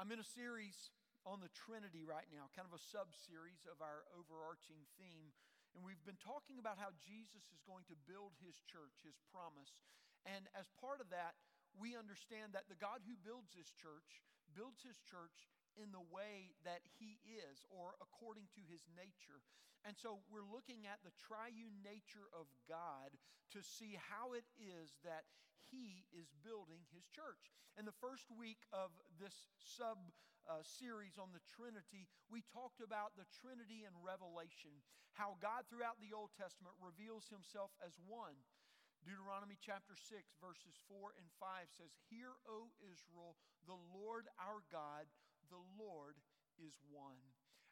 I'm in a series on the Trinity right now, kind of a sub series of our overarching theme. And we've been talking about how Jesus is going to build his church, his promise. And as part of that, we understand that the God who builds his church builds his church in the way that he is or according to his nature. And so we're looking at the triune nature of God to see how it is that he is building his church. In the first week of this sub uh, series on the Trinity, we talked about the Trinity and Revelation, how God throughout the Old Testament reveals himself as one. Deuteronomy chapter 6, verses 4 and 5 says, Hear, O Israel, the Lord our God, the Lord is one.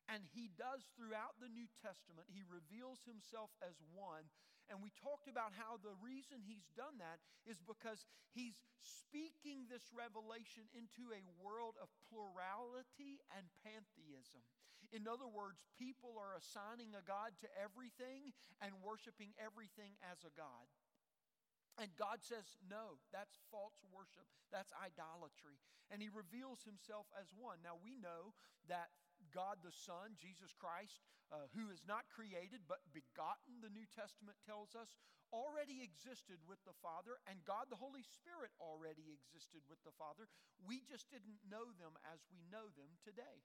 And he does throughout the New Testament, he reveals himself as one. And we talked about how the reason he's done that is because he's speaking this revelation into a world of plurality and pantheism. In other words, people are assigning a God to everything and worshiping everything as a God. And God says, no, that's false worship. That's idolatry. And He reveals Himself as one. Now, we know that God the Son, Jesus Christ, uh, who is not created but begotten, the New Testament tells us, already existed with the Father, and God the Holy Spirit already existed with the Father. We just didn't know them as we know them today.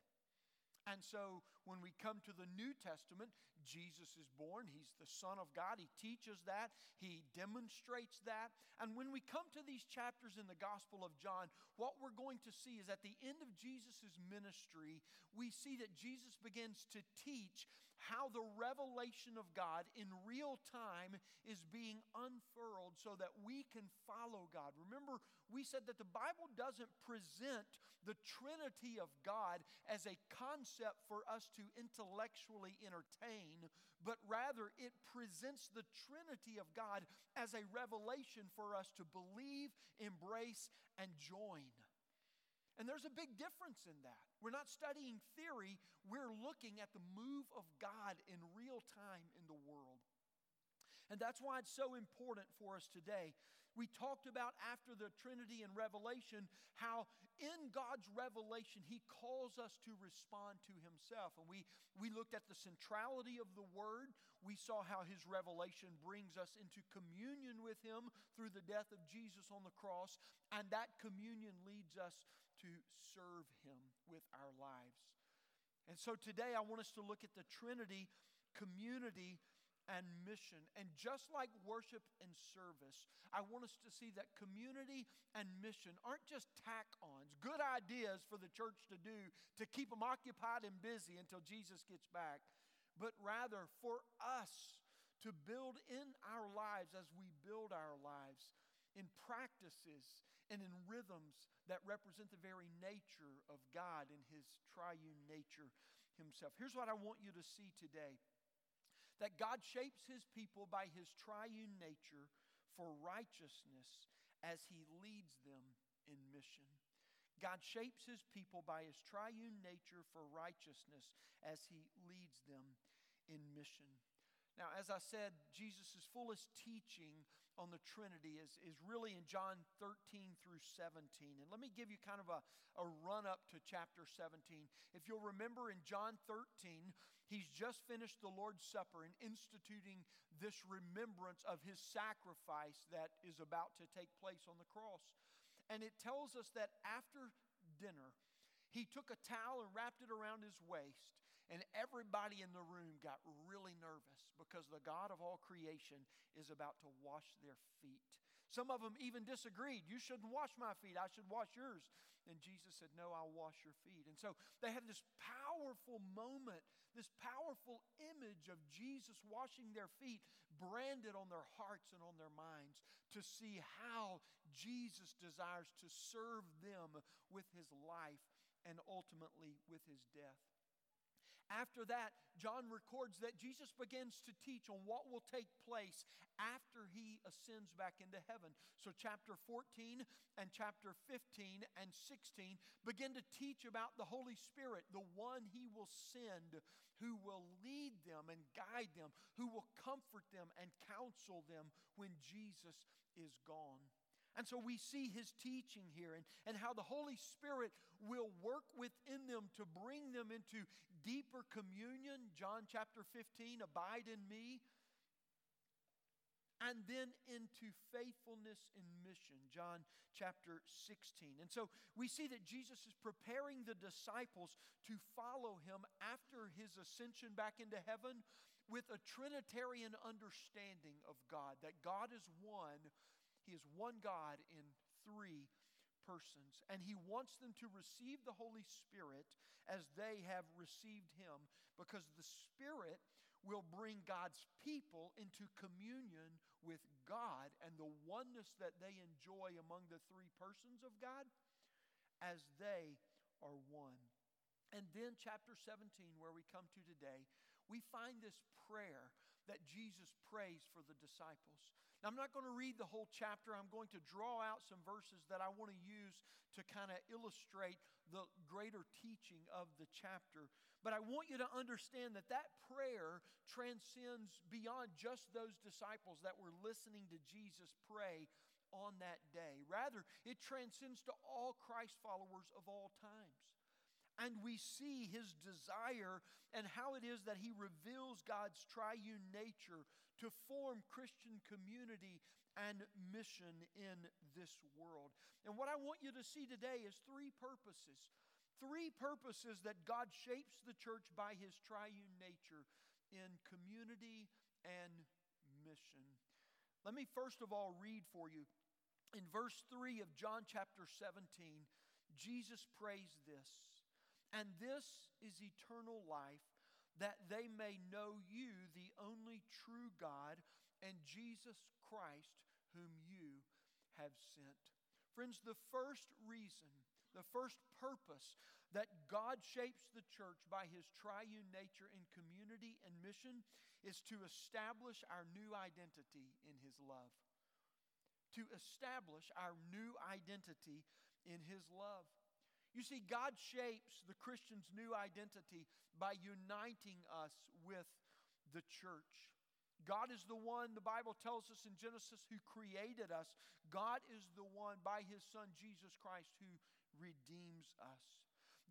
And so when we come to the New Testament, Jesus is born. He's the Son of God. He teaches that, He demonstrates that. And when we come to these chapters in the Gospel of John, what we're going to see is at the end of Jesus' ministry, we see that Jesus begins to teach how the revelation of God in real time is being unfurled so that we can follow God. Remember, we said that the Bible doesn't present the Trinity of God as a concept for us to intellectually entertain, but rather it presents the Trinity of God as a revelation for us to believe, embrace, and join. And there's a big difference in that. We're not studying theory, we're looking at the move of God in real time in the world. And that's why it's so important for us today. We talked about after the Trinity and Revelation how in God's revelation He calls us to respond to Himself. And we, we looked at the centrality of the Word. We saw how His revelation brings us into communion with Him through the death of Jesus on the cross. And that communion leads us to serve Him with our lives. And so today I want us to look at the Trinity community and mission. And just like worship and service, I want us to see that community and mission aren't just tack ons, good ideas for the church to do to keep them occupied and busy until Jesus gets back, but rather for us to build in our lives as we build our lives in practices and in rhythms that represent the very nature of God and His triune nature Himself. Here's what I want you to see today that God shapes his people by his triune nature for righteousness as he leads them in mission. God shapes his people by his triune nature for righteousness as he leads them in mission. Now, as I said, Jesus' fullest teaching on the Trinity is, is really in John 13 through 17. And let me give you kind of a, a run up to chapter 17. If you'll remember in John 13, he's just finished the Lord's Supper and instituting this remembrance of his sacrifice that is about to take place on the cross. And it tells us that after dinner, he took a towel and wrapped it around his waist, and everybody in the room got really nervous because the God of all creation is about to wash their feet. Some of them even disagreed. You shouldn't wash my feet, I should wash yours. And Jesus said, No, I'll wash your feet. And so they had this powerful moment, this powerful image of Jesus washing their feet branded on their hearts and on their minds to see how Jesus desires to serve them with his life and ultimately with his death. After that, John records that Jesus begins to teach on what will take place after he ascends back into heaven. So, chapter 14 and chapter 15 and 16 begin to teach about the Holy Spirit, the one he will send, who will lead them and guide them, who will comfort them and counsel them when Jesus is gone. And so we see his teaching here and, and how the Holy Spirit will work within them to bring them into deeper communion. John chapter 15, abide in me. And then into faithfulness in mission, John chapter 16. And so we see that Jesus is preparing the disciples to follow him after his ascension back into heaven with a Trinitarian understanding of God, that God is one he is one God in three persons. And He wants them to receive the Holy Spirit as they have received Him because the Spirit will bring God's people into communion with God and the oneness that they enjoy among the three persons of God as they are one. And then, chapter 17, where we come to today, we find this prayer that Jesus prays for the disciples. Now, I'm not going to read the whole chapter. I'm going to draw out some verses that I want to use to kind of illustrate the greater teaching of the chapter. But I want you to understand that that prayer transcends beyond just those disciples that were listening to Jesus pray on that day. Rather, it transcends to all Christ followers of all times. And we see his desire and how it is that he reveals God's triune nature to form Christian community and mission in this world. And what I want you to see today is three purposes. Three purposes that God shapes the church by his triune nature in community and mission. Let me first of all read for you. In verse 3 of John chapter 17, Jesus prays this And this is eternal life that they may know you, the only true God, and Jesus Christ, whom you have sent. Friends, the first reason, the first purpose that God shapes the church by his triune nature in community and mission is to establish our new identity in his love. To establish our new identity in his love. You see, God shapes the Christian's new identity by uniting us with the church. God is the one, the Bible tells us in Genesis, who created us. God is the one, by his Son Jesus Christ, who redeems us.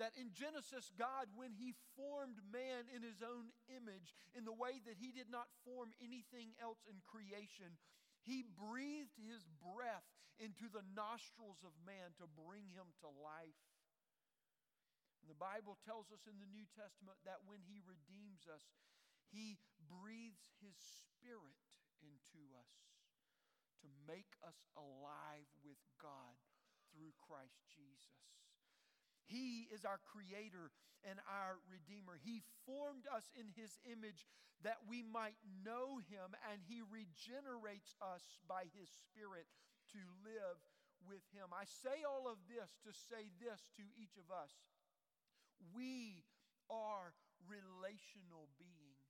That in Genesis, God, when he formed man in his own image, in the way that he did not form anything else in creation, he breathed his breath into the nostrils of man to bring him to life. And the Bible tells us in the New Testament that when He redeems us, He breathes His Spirit into us to make us alive with God through Christ Jesus. He is our creator and our redeemer. He formed us in his image that we might know him, and he regenerates us by his spirit to live with him. I say all of this to say this to each of us we are relational beings.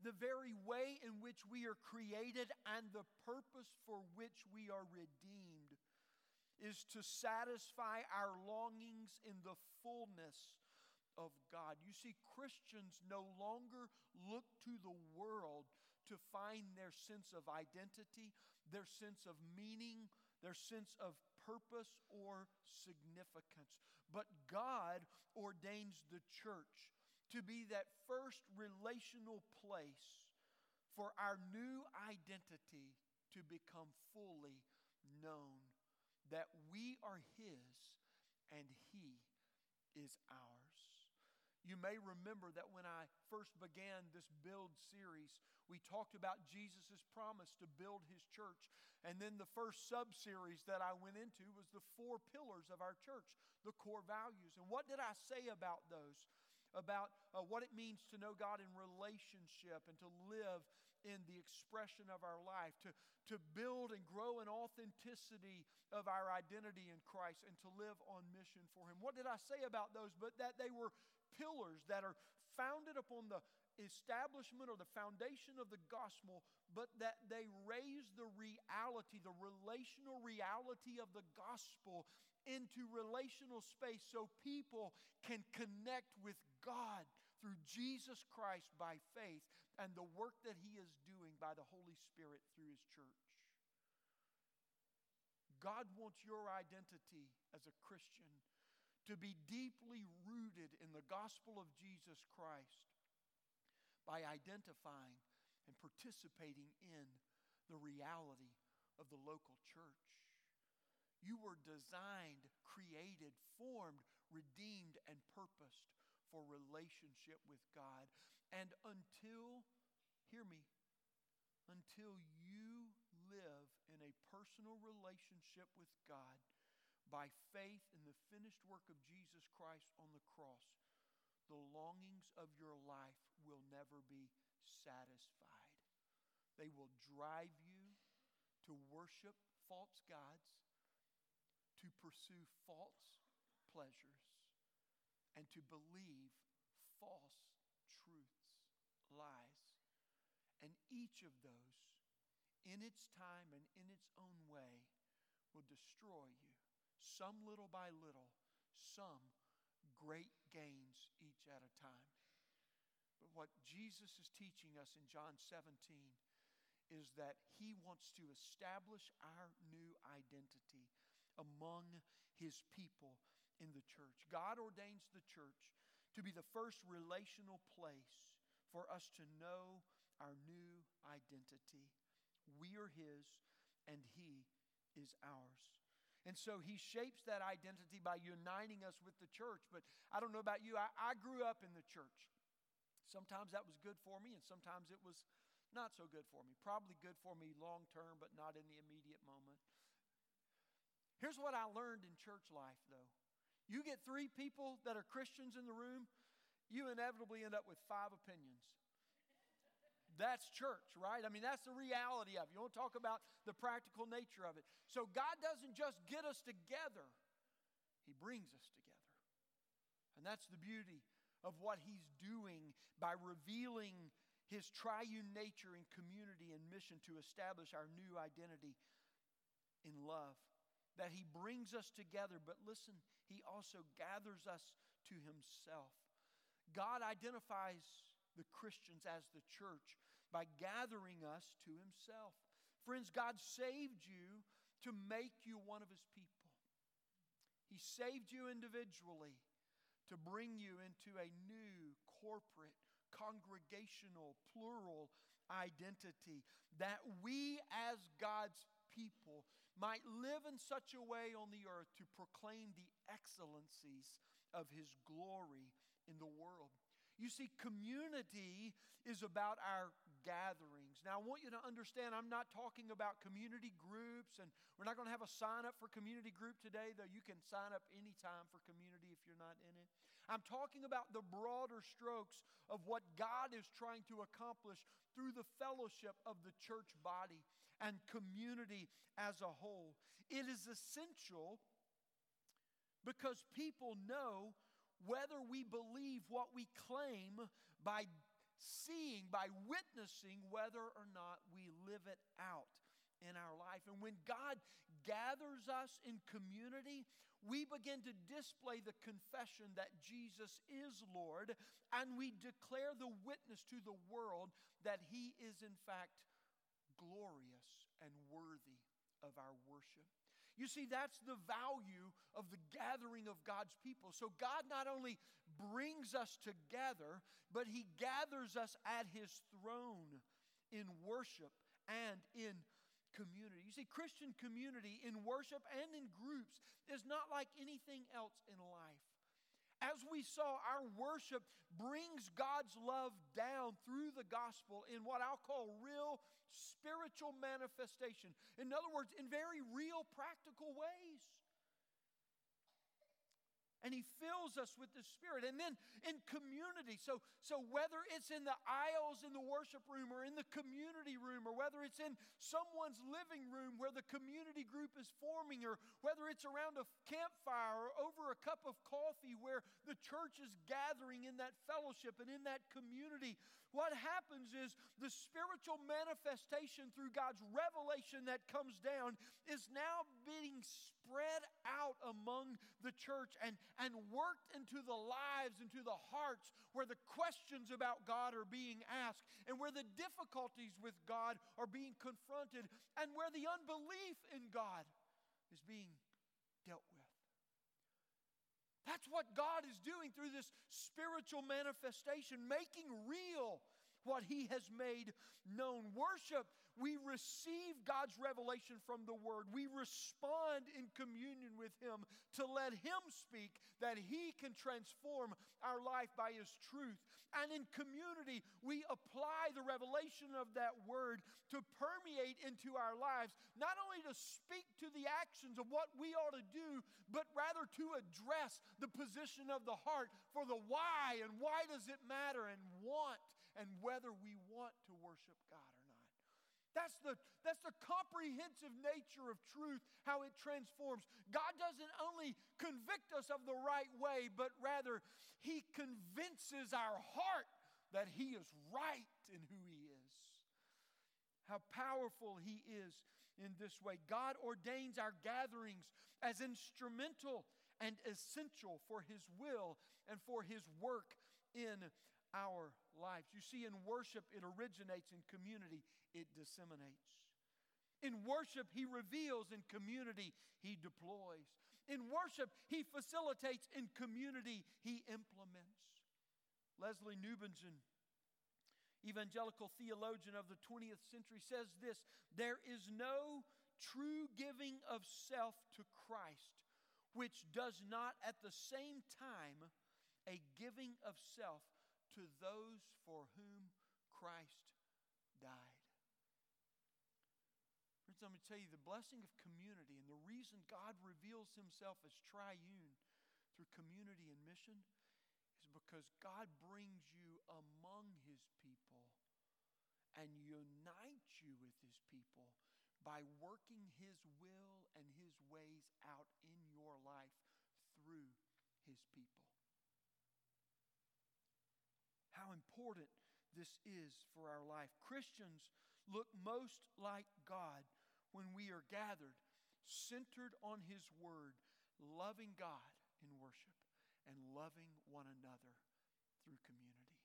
The very way in which we are created and the purpose for which we are redeemed is to satisfy our longings in the fullness of God. You see, Christians no longer look to the world to find their sense of identity, their sense of meaning, their sense of purpose or significance. But God ordains the church to be that first relational place for our new identity to become fully known that we are His and He is ours. You may remember that when I first began this build series, we talked about Jesus' promise to build his church. And then the first sub series that I went into was the four pillars of our church, the core values. And what did I say about those? About uh, what it means to know God in relationship and to live in the expression of our life, to, to build and grow an authenticity of our identity in Christ, and to live on mission for Him. What did I say about those? But that they were pillars that are founded upon the establishment or the foundation of the gospel, but that they raise the reality, the relational reality of the gospel into relational space so people can connect with God through Jesus Christ by faith and the work that He is doing by the Holy Spirit through His church. God wants your identity as a Christian to be deeply rooted in the gospel of Jesus Christ by identifying and participating in the reality of the local church. You were designed, created, formed, redeemed, and purposed for relationship with God. And until, hear me, until you live in a personal relationship with God by faith in the finished work of Jesus Christ on the cross, the longings of your life will never be satisfied. They will drive you to worship false gods, to pursue false pleasures, and to believe false truths, lies. And each of those, in its time and in its own way, will destroy you, some little by little, some great gains each at a time. But what Jesus is teaching us in John 17 is that he wants to establish our new identity among his people in the church. God ordains the church to be the first relational place for us to know our new identity. We are His, and He is ours. And so He shapes that identity by uniting us with the church. But I don't know about you, I, I grew up in the church. Sometimes that was good for me, and sometimes it was not so good for me. Probably good for me long term, but not in the immediate moment. Here's what I learned in church life, though you get three people that are Christians in the room, you inevitably end up with five opinions. That's church, right? I mean, that's the reality of it. You want to talk about the practical nature of it. So, God doesn't just get us together, He brings us together. And that's the beauty of what He's doing by revealing His triune nature in community and mission to establish our new identity in love that He brings us together, but listen, He also gathers us to Himself. God identifies the Christians as the church by gathering us to Himself. Friends, God saved you to make you one of His people. He saved you individually to bring you into a new corporate, congregational, plural identity that we as God's people might live in such a way on the earth to proclaim the excellencies of his glory in the world. You see, community is about our gatherings. Now, I want you to understand, I'm not talking about community groups, and we're not going to have a sign up for community group today, though you can sign up anytime for community if you're not in it. I'm talking about the broader strokes of what God is trying to accomplish through the fellowship of the church body and community as a whole. It is essential because people know whether we believe what we claim by seeing, by witnessing, whether or not we live it out in our life. And when God gathers us in community, we begin to display the confession that Jesus is Lord, and we declare the witness to the world that He is, in fact, glorious and worthy of our worship. You see, that's the value of the gathering of God's people. So, God not only brings us together, but He gathers us at His throne in worship and in community. You see, Christian community in worship and in groups is not like anything else in life. As we saw, our worship brings God's love down through the gospel in what I'll call real spiritual manifestation. In other words, in very real, practical ways and he fills us with the spirit. And then in community so so whether it's in the aisles in the worship room or in the community room or whether it's in someone's living room where the community group is forming or whether it's around a campfire or over a cup of coffee where the church is gathering in that fellowship and in that community what happens is the spiritual manifestation through God's revelation that comes down is now being spread out among the church and, and worked into the lives, into the hearts where the questions about God are being asked and where the difficulties with God are being confronted and where the unbelief in God is being dealt with. That's what God is doing through this spiritual manifestation, making real what He has made known. Worship, we receive God's revelation from the Word. We respond in communion with Him to let Him speak that He can transform our life by His truth. And in community, we apply the revelation of that Word to permeate into our lives, not only to speak to the actions of what we ought to do, but rather to address the position of the heart for the why and why does it matter and want and whether we want to worship God. That's the, that's the comprehensive nature of truth, how it transforms. God doesn't only convict us of the right way, but rather He convinces our heart that He is right in who He is. How powerful He is in this way. God ordains our gatherings as instrumental and essential for His will and for His work in our lives. You see, in worship, it originates, in community, it disseminates. In worship, He reveals, in community, He deploys. In worship, He facilitates, in community, He implements. Lesslie Newbigin, evangelical theologian of the 20th century, says this There is no true giving of self to Christ which does not at the same time a giving of self to those for whom Christ died. Friends, let me tell you the blessing of community and the reason God reveals himself as triune through community and mission is because God brings you among his people and unites you with his people by working his will and his ways out in your life through his people how important this is for our life. Christians look most like God when we are gathered, centered on His Word, loving God in worship and loving one another through community.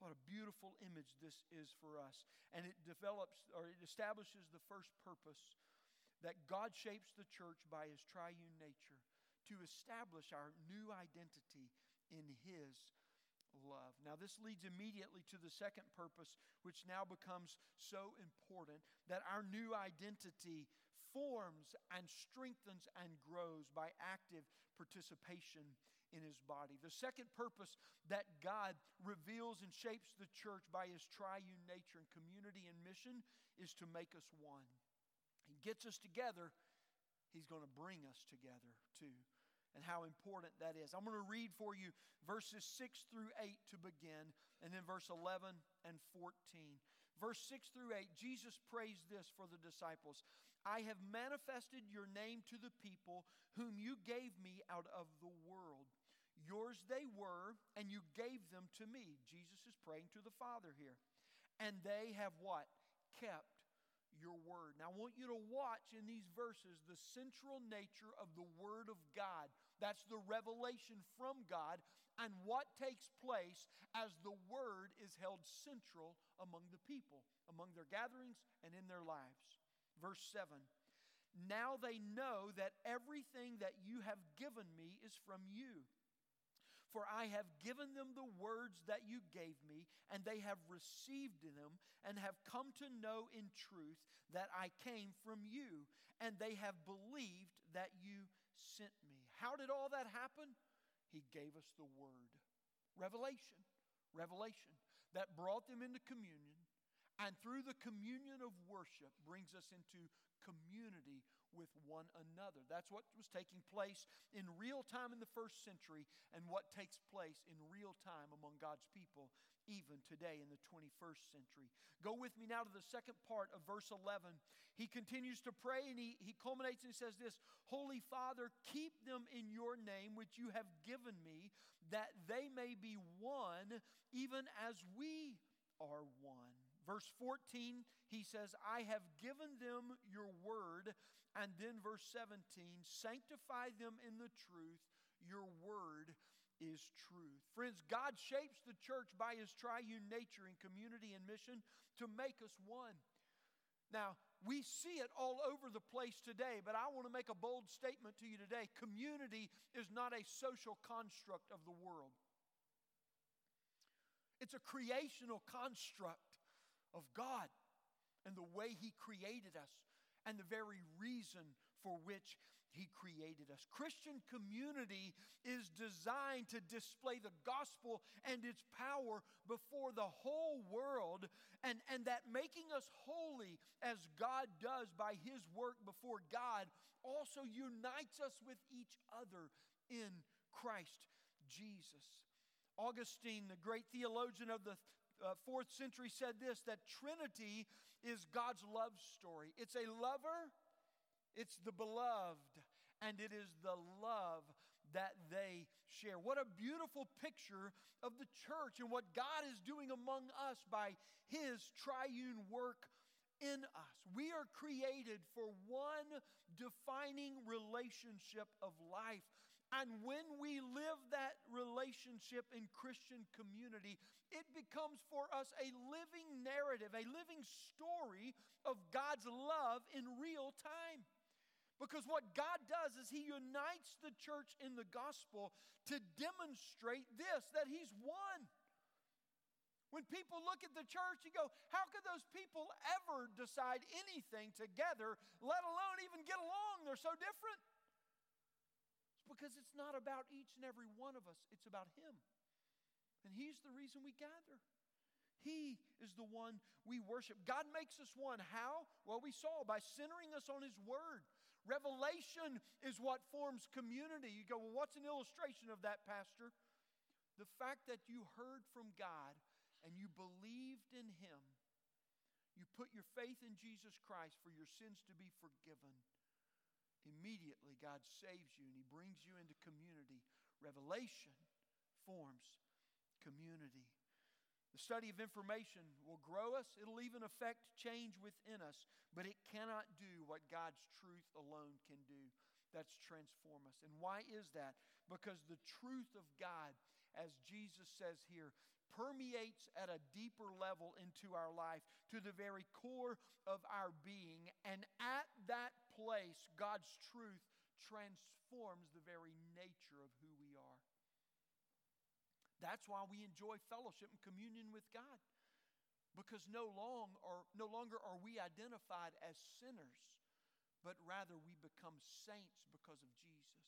What a beautiful image this is for us. And it develops or it establishes the first purpose that God shapes the church by his triune nature to establish our new identity in his love. Now, this leads immediately to the second purpose, which now becomes so important that our new identity forms and strengthens and grows by active participation in his body. The second purpose that God reveals and shapes the church by his triune nature and community and mission is to make us one. He gets us together, he's going to bring us together too and how important that is. I'm going to read for you verses 6 through 8 to begin, and then verse 11 and 14. Verse 6 through 8, Jesus prays this for the disciples I have manifested your name to the people whom you gave me out of the world. Yours they were, and you gave them to me. Jesus is praying to the Father here. And they have what? Kept your word. Now, I want you to watch in these verses the central nature of the word of God. That's the revelation from God and what takes place as the word is held central among the people, among their gatherings and in their lives. Verse 7 Now they know that everything that you have given me is from you. For I have given them the words that you gave me, and they have received them, and have come to know in truth that I came from you, and they have believed that you sent me. How did all that happen? He gave us the word. Revelation. Revelation that brought them into communion, and through the communion of worship brings us into community with one another. That's what was taking place in real time in the first century and what takes place in real time among God's people even today in the 21st century. Go with me now to the second part of verse 11. He continues to pray and he, he culminates and he says this Holy Father, keep them in your name, which you have given me, that they may be one, even as we are one. Verse 14, he says, I have given them your word. And then verse 17, sanctify them in the truth. Your word is truth. Friends, God shapes the church by his triune nature in community and mission to make us one. Now, we see it all over the place today, but I want to make a bold statement to you today. Community is not a social construct of the world, it's a creational construct of God and the way He created us and the very reason for which he created us. Christian community is designed to display the gospel and its power before the whole world, and, and that making us holy as God does by his work before God also unites us with each other in Christ Jesus. Augustine, the great theologian of the uh, fourth century, said this that Trinity is God's love story. It's a lover it's the beloved, and it is the love that they share. What a beautiful picture of the church and what God is doing among us by His triune work in us. We are created for one defining relationship of life. And when we live that relationship in Christian community, it becomes for us a living narrative, a living story of God's love in real time. Because what God does is He unites the church in the gospel to demonstrate this that He's one. When people look at the church and go, How could those people ever decide anything together, let alone even get along? They're so different. Because it's not about each and every one of us, it's about Him. And He's the reason we gather. He is the one we worship. God makes us one. How? Well, we saw by centering us on His Word. Revelation is what forms community. You go, well, what's an illustration of that, Pastor? The fact that you heard from God and you believed in Him. You put your faith in Jesus Christ for your sins to be forgiven. Immediately, God saves you and He brings you into community. Revelation forms community. The study of information will grow us, it'll even affect change within us, but it cannot do what God's truth alone can do. That's transform us. And why is that? Because the truth of God, as Jesus says here, permeates at a deeper level into our life, to the very core of our being. And at that place, God's truth transforms the very nature of who we are. That's why we enjoy fellowship and communion with God. Because no, long or, no longer are we identified as sinners, but rather we become saints because of Jesus.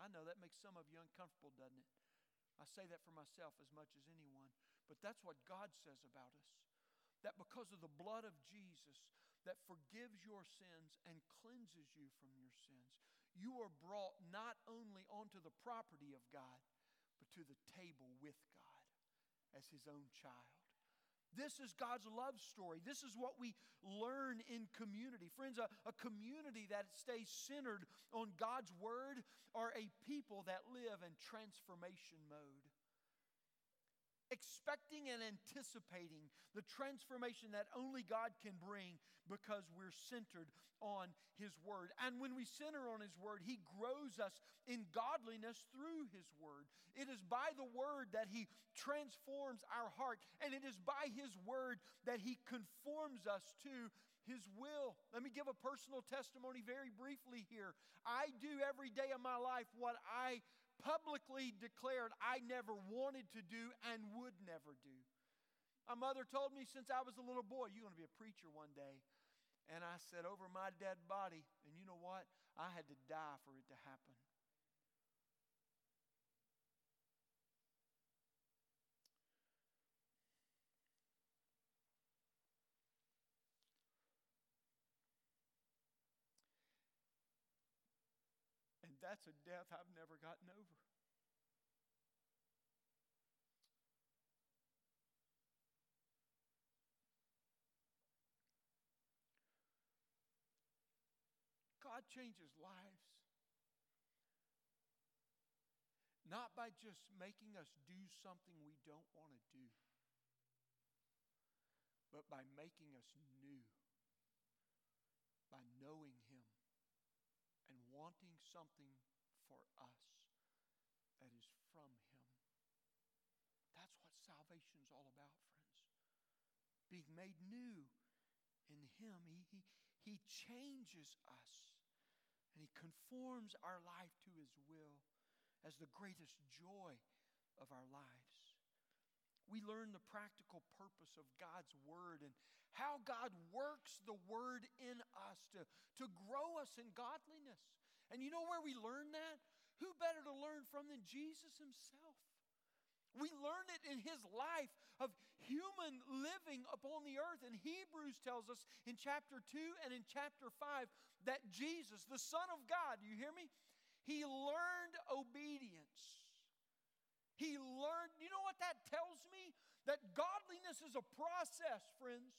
I know that makes some of you uncomfortable, doesn't it? I say that for myself as much as anyone. But that's what God says about us. That because of the blood of Jesus that forgives your sins and cleanses you from your sins, you are brought not only onto the property of God, but to the table with God as his own child. This is God's love story. This is what we learn in community. Friends, a, a, community that stays centered on God's word are a people that live in transformation mode expecting and anticipating the transformation that only God can bring because we're centered on His Word. And when we center on His Word, He grows us in godliness through His Word. It is by the Word that He transforms our heart, and it is by His Word that He conforms us to his will. Let me give a personal testimony very briefly here. I do every day of my life what I publicly declared I never wanted to do and would never do. My mother told me since I was a little boy, You're going to be a preacher one day. And I said, Over my dead body. And you know what? I had to die for it to happen. That's a death I've never gotten over. God changes lives. Not by just making us do something we don't want to do, but by making us new, by knowing wanting something for us that is from Him. That's what salvation is all about, friends. Being made new in Him, He, he, he changes us and He conforms our life to His will as the greatest joy of our lives. We learn the practical purpose of God's Word and how God works the Word in us to, to grow us in godliness. And you know where we learn that? Who better to learn from than Jesus Himself? We learn it in his life of human living upon the earth. And Hebrews tells us in chapter 2 and in chapter 5 that Jesus, the Son of God, you hear me? He learned obedience. He learned, you know what that tells me? That godliness is a process, friends.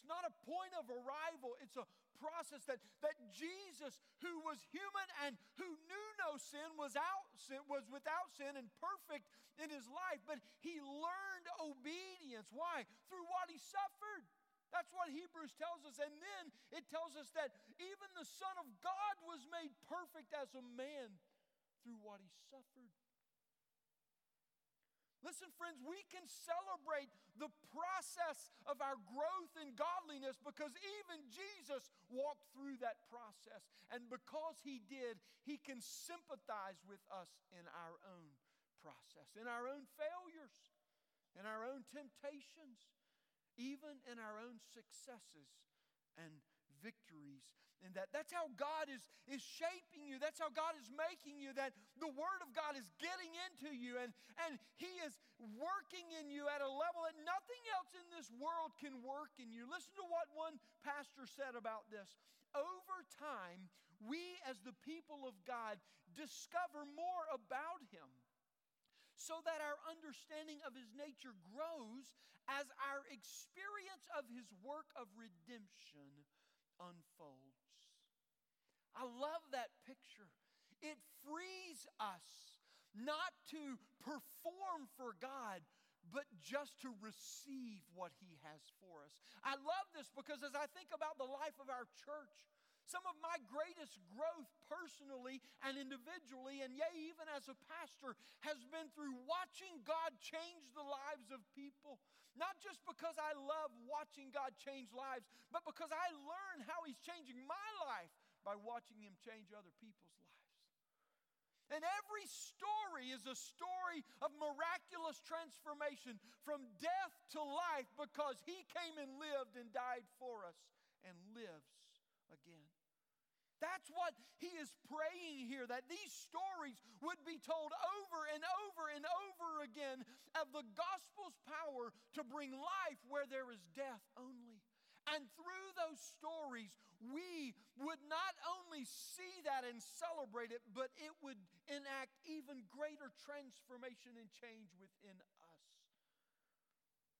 It's not a point of arrival, it's a process that, that Jesus, who was human and who knew no sin, was, out, was without sin and perfect in his life, but he learned obedience. Why? Through what he suffered. That's what Hebrews tells us. And then it tells us that even the Son of God was made perfect as a man through what he suffered. Listen, friends, we can celebrate the process of our growth in godliness because even Jesus walked through that process. And because he did, he can sympathize with us in our own process, in our own failures, in our own temptations, even in our own successes and victories and that that's how God is, is shaping you. That's how God is making you. That the Word of God is getting into you and, and He is working in you at a level that nothing else in this world can work in you. Listen to what one pastor said about this. Over time, we as the people of God discover more about Him so that our understanding of His nature grows as our experience of His work of redemption unfolds. I love that picture. It frees us not to perform for God, but just to receive what He has for us. I love this because as I think about the life of our church, some of my greatest growth personally and individually, and yea, even as a pastor, has been through watching God change the lives of people. Not just because I love watching God change lives, but because I learn how He's changing my life by watching him change other people's lives. And every story is a story of miraculous transformation from death to life because he came and lived and died for us and lives again. That's what he is praying here that these stories would be told over and over and over again of the gospel's power to bring life where there is death only. And through those stories, we would not only see that and celebrate it, but it would enact even greater transformation and change within us.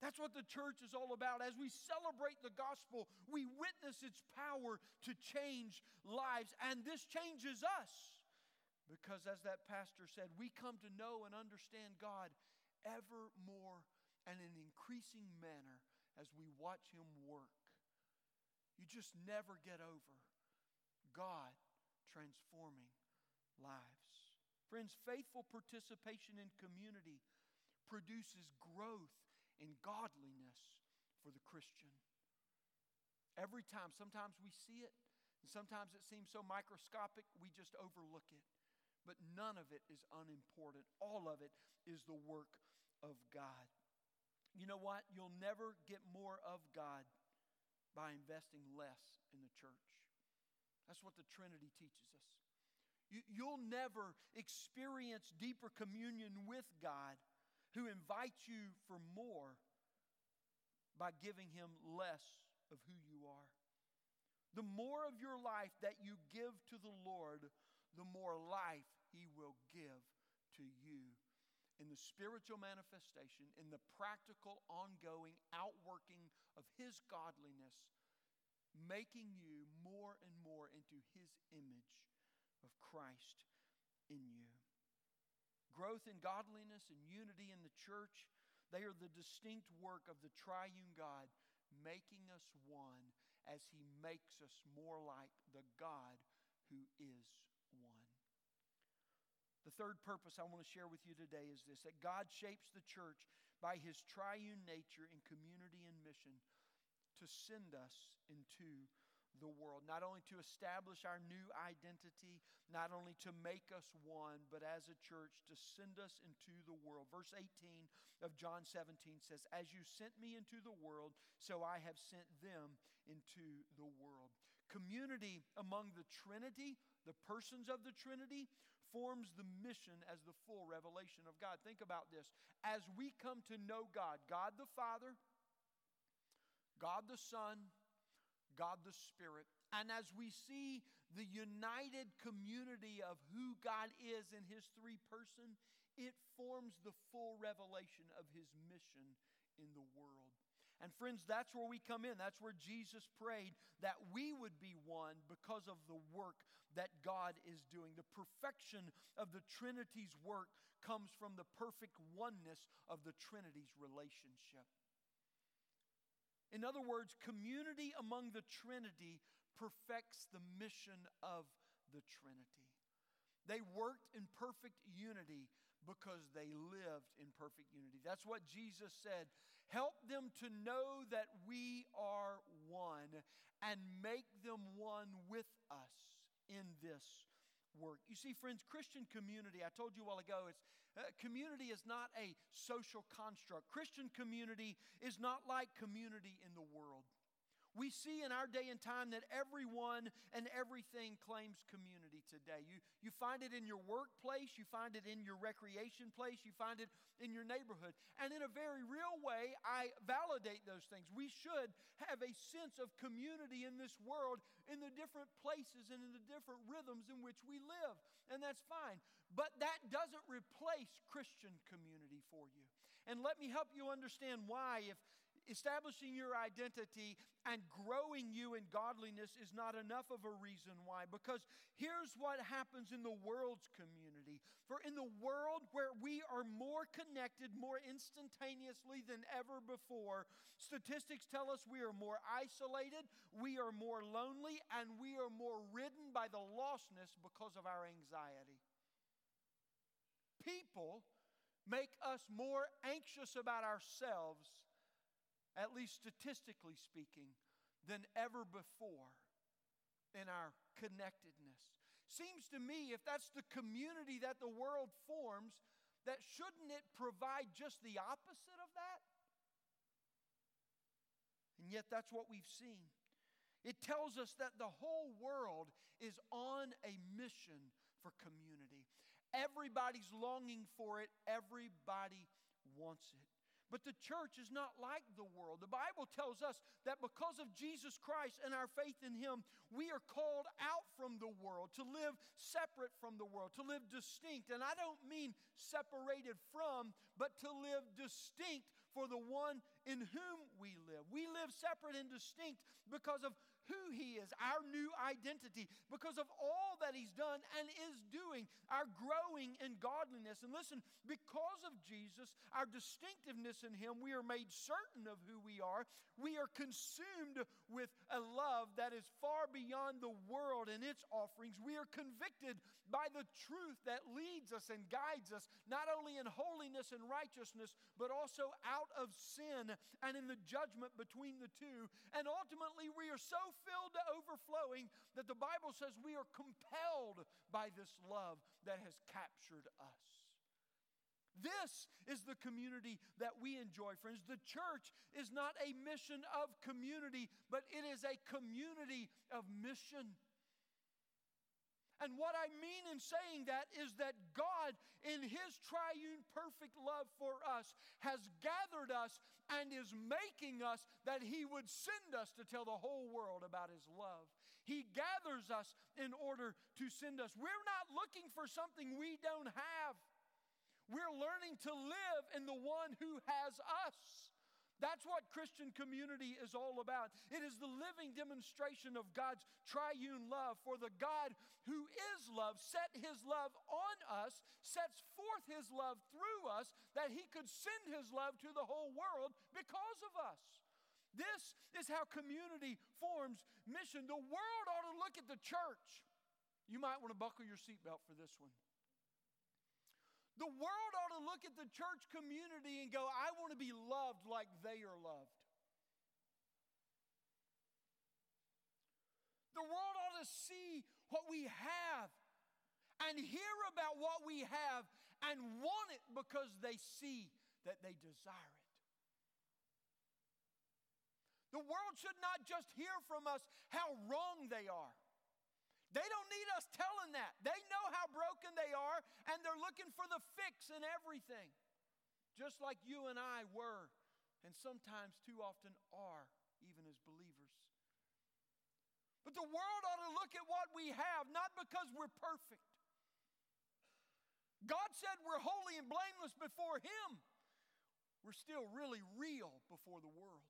That's what the church is all about. As we celebrate the gospel, we witness its power to change lives, and this changes us. Because, as that pastor said, we come to know and understand God ever more and in an increasing manner as we watch Him work you just never get over God transforming lives. Friends, faithful participation in community produces growth in godliness for the Christian. Every time, sometimes we see it, and sometimes it seems so microscopic we just overlook it. But none of it is unimportant. All of it is the work of God. You know what? You'll never get more of God by investing less in the church. That's what the Trinity teaches us. You, you'll never experience deeper communion with God who invites you for more by giving him less of who you are. The more of your life that you give to the Lord, the more life he will give to you in the spiritual manifestation, in the practical, ongoing outworking of His godliness, making you more and more into His image of Christ in you. Growth in godliness and unity in the church, they are the distinct work of the triune God, making us one as He makes us more like the God who is one. the third purpose I want to share with you today is this that God shapes the church by his triune nature in community and mission to send us into the world, not only to establish our new identity, not only to make us one, but as a church to send us into the world. Verse 18 of John 17 says, As you sent me into the world, so I have sent them into the world. Community among the Trinity, the persons of the Trinity, forms the mission as the full revelation of God. Think about this. As we come to know God, God the Father, God the Son, God the Spirit, and as we see the united community of who God is in His three person, it forms the full revelation of His mission in the world. And friends, that's where we come in. That's where Jesus prayed that we would be one because of the work that God is doing. The perfection of the Trinity's work comes from the perfect oneness of the Trinity's relationship. In other words, community among the Trinity perfects the mission of the Trinity. They worked in perfect unity because they lived in perfect unity. That's what Jesus said. Help them to know that we are one and make them one with us in this work. You see, friends, Christian community, I told you a while ago, it's, uh, community is not a social construct. Christian community is not like community in the world. We see in our day and time that everyone and everything claims community today. You, you find it in your workplace, you find it in your recreation place, you find it in your neighborhood. And in a very real way, I validate those things. We should have a sense of community in this world in the different places and in the different rhythms in which we live. And that's fine. But that doesn't replace Christian community for you. And let me help you understand why, if establishing your identity and growing you in godliness is not enough of a reason why. Because here's what happens in the world's community. For in the world where we are more connected, more instantaneously than ever before, statistics tell us we are more isolated, we are more lonely, and we are more ridden by the lostness because of our anxiety. People make us more anxious about ourselves at least statistically speaking, than ever before in our connectedness. Seems to me, if that's the community that the world forms, that shouldn't it provide just the opposite of that? And yet, that's what we've seen. It tells us that the whole world is on a mission for community. Everybody's longing for it, everybody wants it. But the church is not like the world. The Bible tells us that because of Jesus Christ and our faith in Him, we are called out from the world to live separate from the world, to live distinct. And I don't mean separated from, but to live distinct for the one in whom we live. We live separate and distinct because of who He is, our new identity, because of all that He's done and is doing, our growing in godliness. And listen, because of Jesus, our distinctiveness in Him, we are made certain of who we are. We are consumed with a love that is far beyond the world and its offerings. We are convicted by the truth that leads us and guides us, not only in holiness and righteousness, but also out of sin and in the judgment between the two. And ultimately, we are so filled to overflowing that the Bible says we are compelled by this love that has captured us. This is the community that we enjoy, friends. The church is not a mission of community, but it is a community of mission. And what I mean in saying that is that God, in His triune perfect love for us, has gathered us and is making us that He would send us to tell the whole world about His love. He gathers us in order to send us. We're not looking for something we don't have, we're learning to live in the one who has us. That's what Christian community is all about. It is the living demonstration of God's triune love. For the God who is love set his love on us, sets forth his love through us, that he could send his love to the whole world because of us. This is how community forms mission. The world ought to look at the church. You might want to buckle your seatbelt for this one. The world ought to look at the church community and go, I want to be loved like they are loved. The world ought to see what we have and hear about what we have and want it because they see that they desire it. The world should not just hear from us how wrong they are. They don't need us telling that. They know how broken they are, and they're looking for the fix in everything, just like you and I were, and sometimes too often are, even as believers. But the world ought to look at what we have, not because we're perfect. God said we're holy and blameless before Him. We're still really real before the world,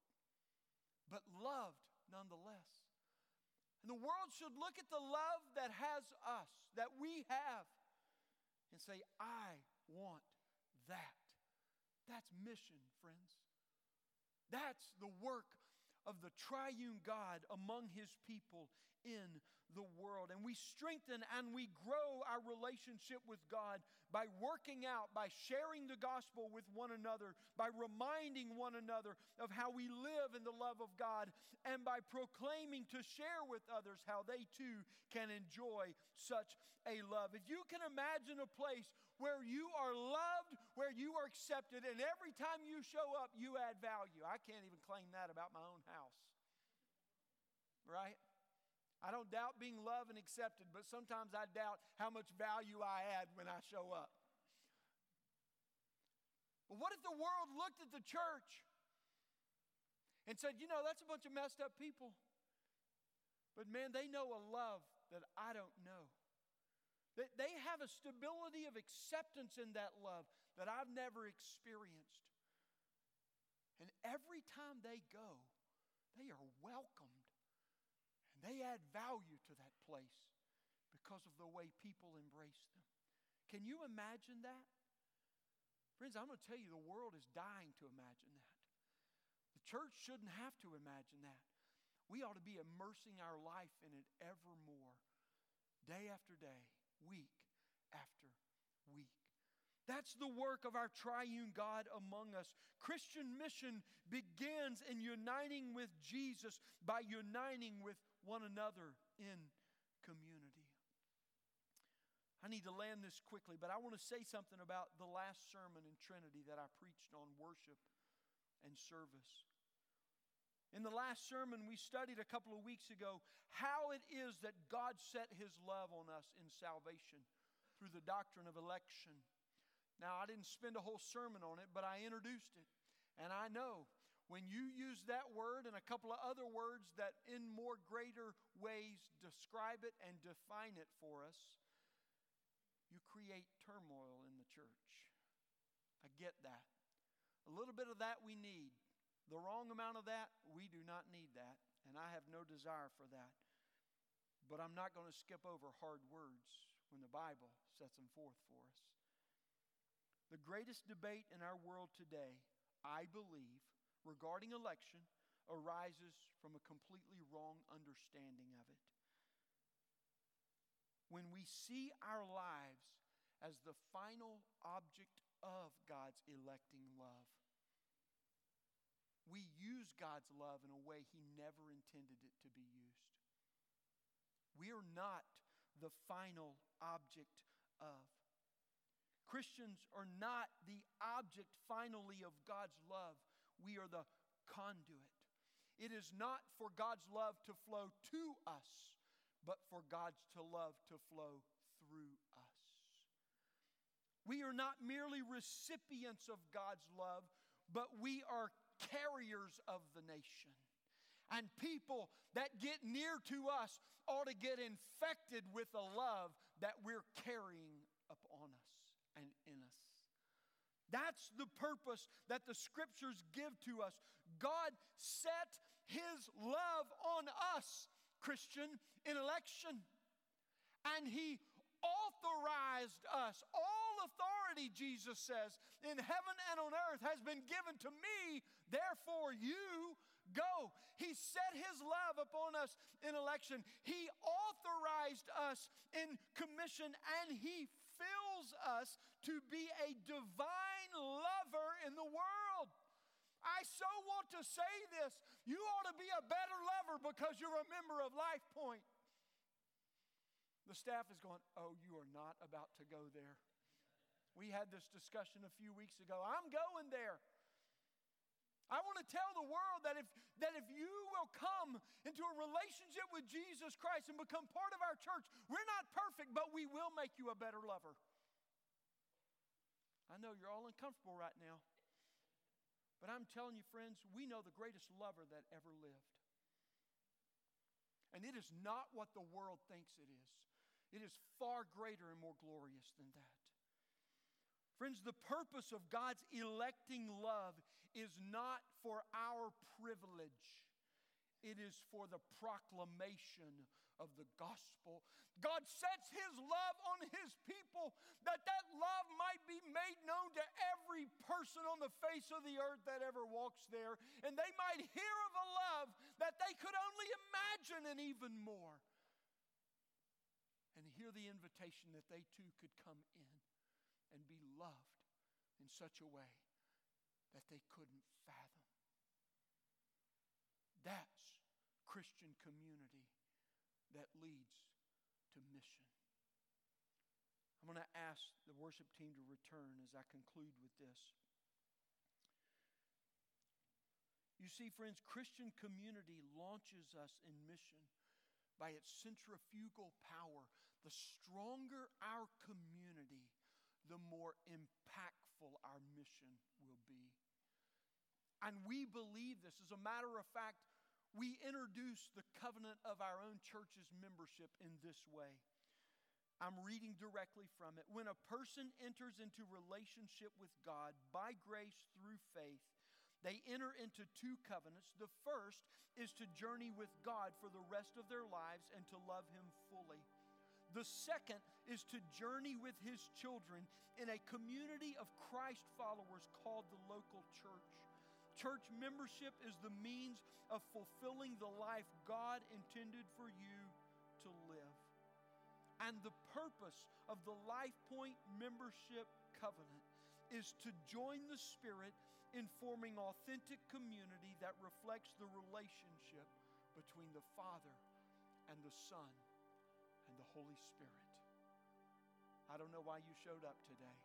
but loved nonetheless. And the world should look at the love that has us, that we have, and say, I want that. That's mission, friends. That's the work of the triune God among his people in the world. And we strengthen and we grow our relationship with God by working out, by sharing the gospel with one another, by reminding one another of how we live in the love of God, and by proclaiming to share with others how they too can enjoy such a love. If you can imagine a place where you are loved, where you are accepted, and every time you show up, you add value. I can't even claim that about my own house. Right? I don't doubt being loved and accepted, but sometimes I doubt how much value I add when I show up. But what if the world looked at the church and said, you know, that's a bunch of messed up people? But man, they know a love that I don't know. That They have a stability of acceptance in that love that I've never experienced. And every time they go, they are welcomed they add value to that place because of the way people embrace them. Can you imagine that? Friends, I'm going to tell you, the world is dying to imagine that. The church shouldn't have to imagine that. We ought to be immersing our life in it evermore, day after day, week after week. That's the work of our triune God among us. Christian mission begins in uniting with Jesus by uniting with one another in community. I need to land this quickly, but I want to say something about the last sermon in Trinity that I preached on worship and service. In the last sermon we studied a couple of weeks ago how it is that God set his love on us in salvation through the doctrine of election. Now, I didn't spend a whole sermon on it, but I introduced it. And I know when you use that word and a couple of other words that in more greater ways describe it and define it for us, you create turmoil in the church. I get that. A little bit of that we need. The wrong amount of that, we do not need that. And I have no desire for that. But I'm not going to skip over hard words when the Bible sets them forth for us. The greatest debate in our world today, I believe, regarding election arises from a completely wrong understanding of it. When we see our lives as the final object of God's electing love, we use God's love in a way He never intended it to be used. We are not the final object of. Christians are not the object finally of God's love we are the conduit. It is not for God's love to flow to us, but for God's to love to flow through us. We are not merely recipients of God's love, but we are carriers of the nation. And people that get near to us ought to get infected with the love that we're carrying upon us and in us. That's the purpose that the scriptures give to us. God set his love on us, Christian, in election. And he authorized us. All authority, Jesus says, in heaven and on earth has been given to me. Therefore, you go. He set his love upon us in election. He authorized us in commission, and he fills us to be a divine lover in the world. I so want to say this. You ought to be a better lover because you're a member of Life Point. The staff is going, Oh, you are not about to go there. We had this discussion a few weeks ago. I'm going there. I want to tell the world that if, that if you will come into a relationship with Jesus Christ and become part of our church, we're not perfect, but we will make you a better lover. I know you're all uncomfortable right now. But I'm telling you, friends, we know the greatest lover that ever lived. And it is not what the world thinks it is, it is far greater and more glorious than that. Friends, the purpose of God's electing love is not for our privilege, it is for the proclamation of the gospel. God sets his love on his people that that love might be made known to every person on the face of the earth that ever walks there and they might hear of a love that they could only imagine and even more and hear the invitation that they too could come in and be loved in such a way that they couldn't fathom. That's Christian community that leads to mission. I'm going to ask the worship team to return as I conclude with this. You see, friends, Christian community launches us in mission by its centrifugal power. The stronger our community, the more impactful our mission will be. And we believe this. As a matter of fact, we introduce the covenant of our own church's membership in this way. I'm reading directly from it. When a person enters into relationship with God by grace through faith, they enter into two covenants. The first is to journey with God for the rest of their lives and to love Him fully. The second is to journey with His children in a community of Christ followers called the local church. Church membership is the means of fulfilling the life God intended for you to live. And the purpose of the LifePoint membership covenant is to join the Spirit in forming authentic community that reflects the relationship between the Father and the Son and the Holy Spirit. I don't know why you showed up today,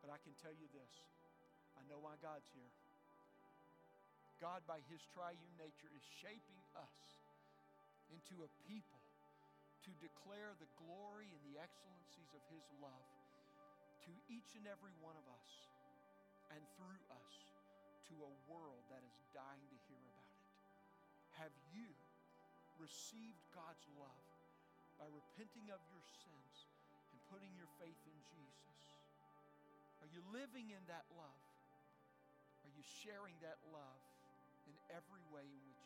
but I can tell you this I know why God's here. God, by His triune nature, is shaping us into a people to declare the glory and the excellencies of His love to each and every one of us and through us to a world that is dying to hear about it. Have you received God's love by repenting of your sins and putting your faith in Jesus? Are you living in that love? You sharing that love in every way in which?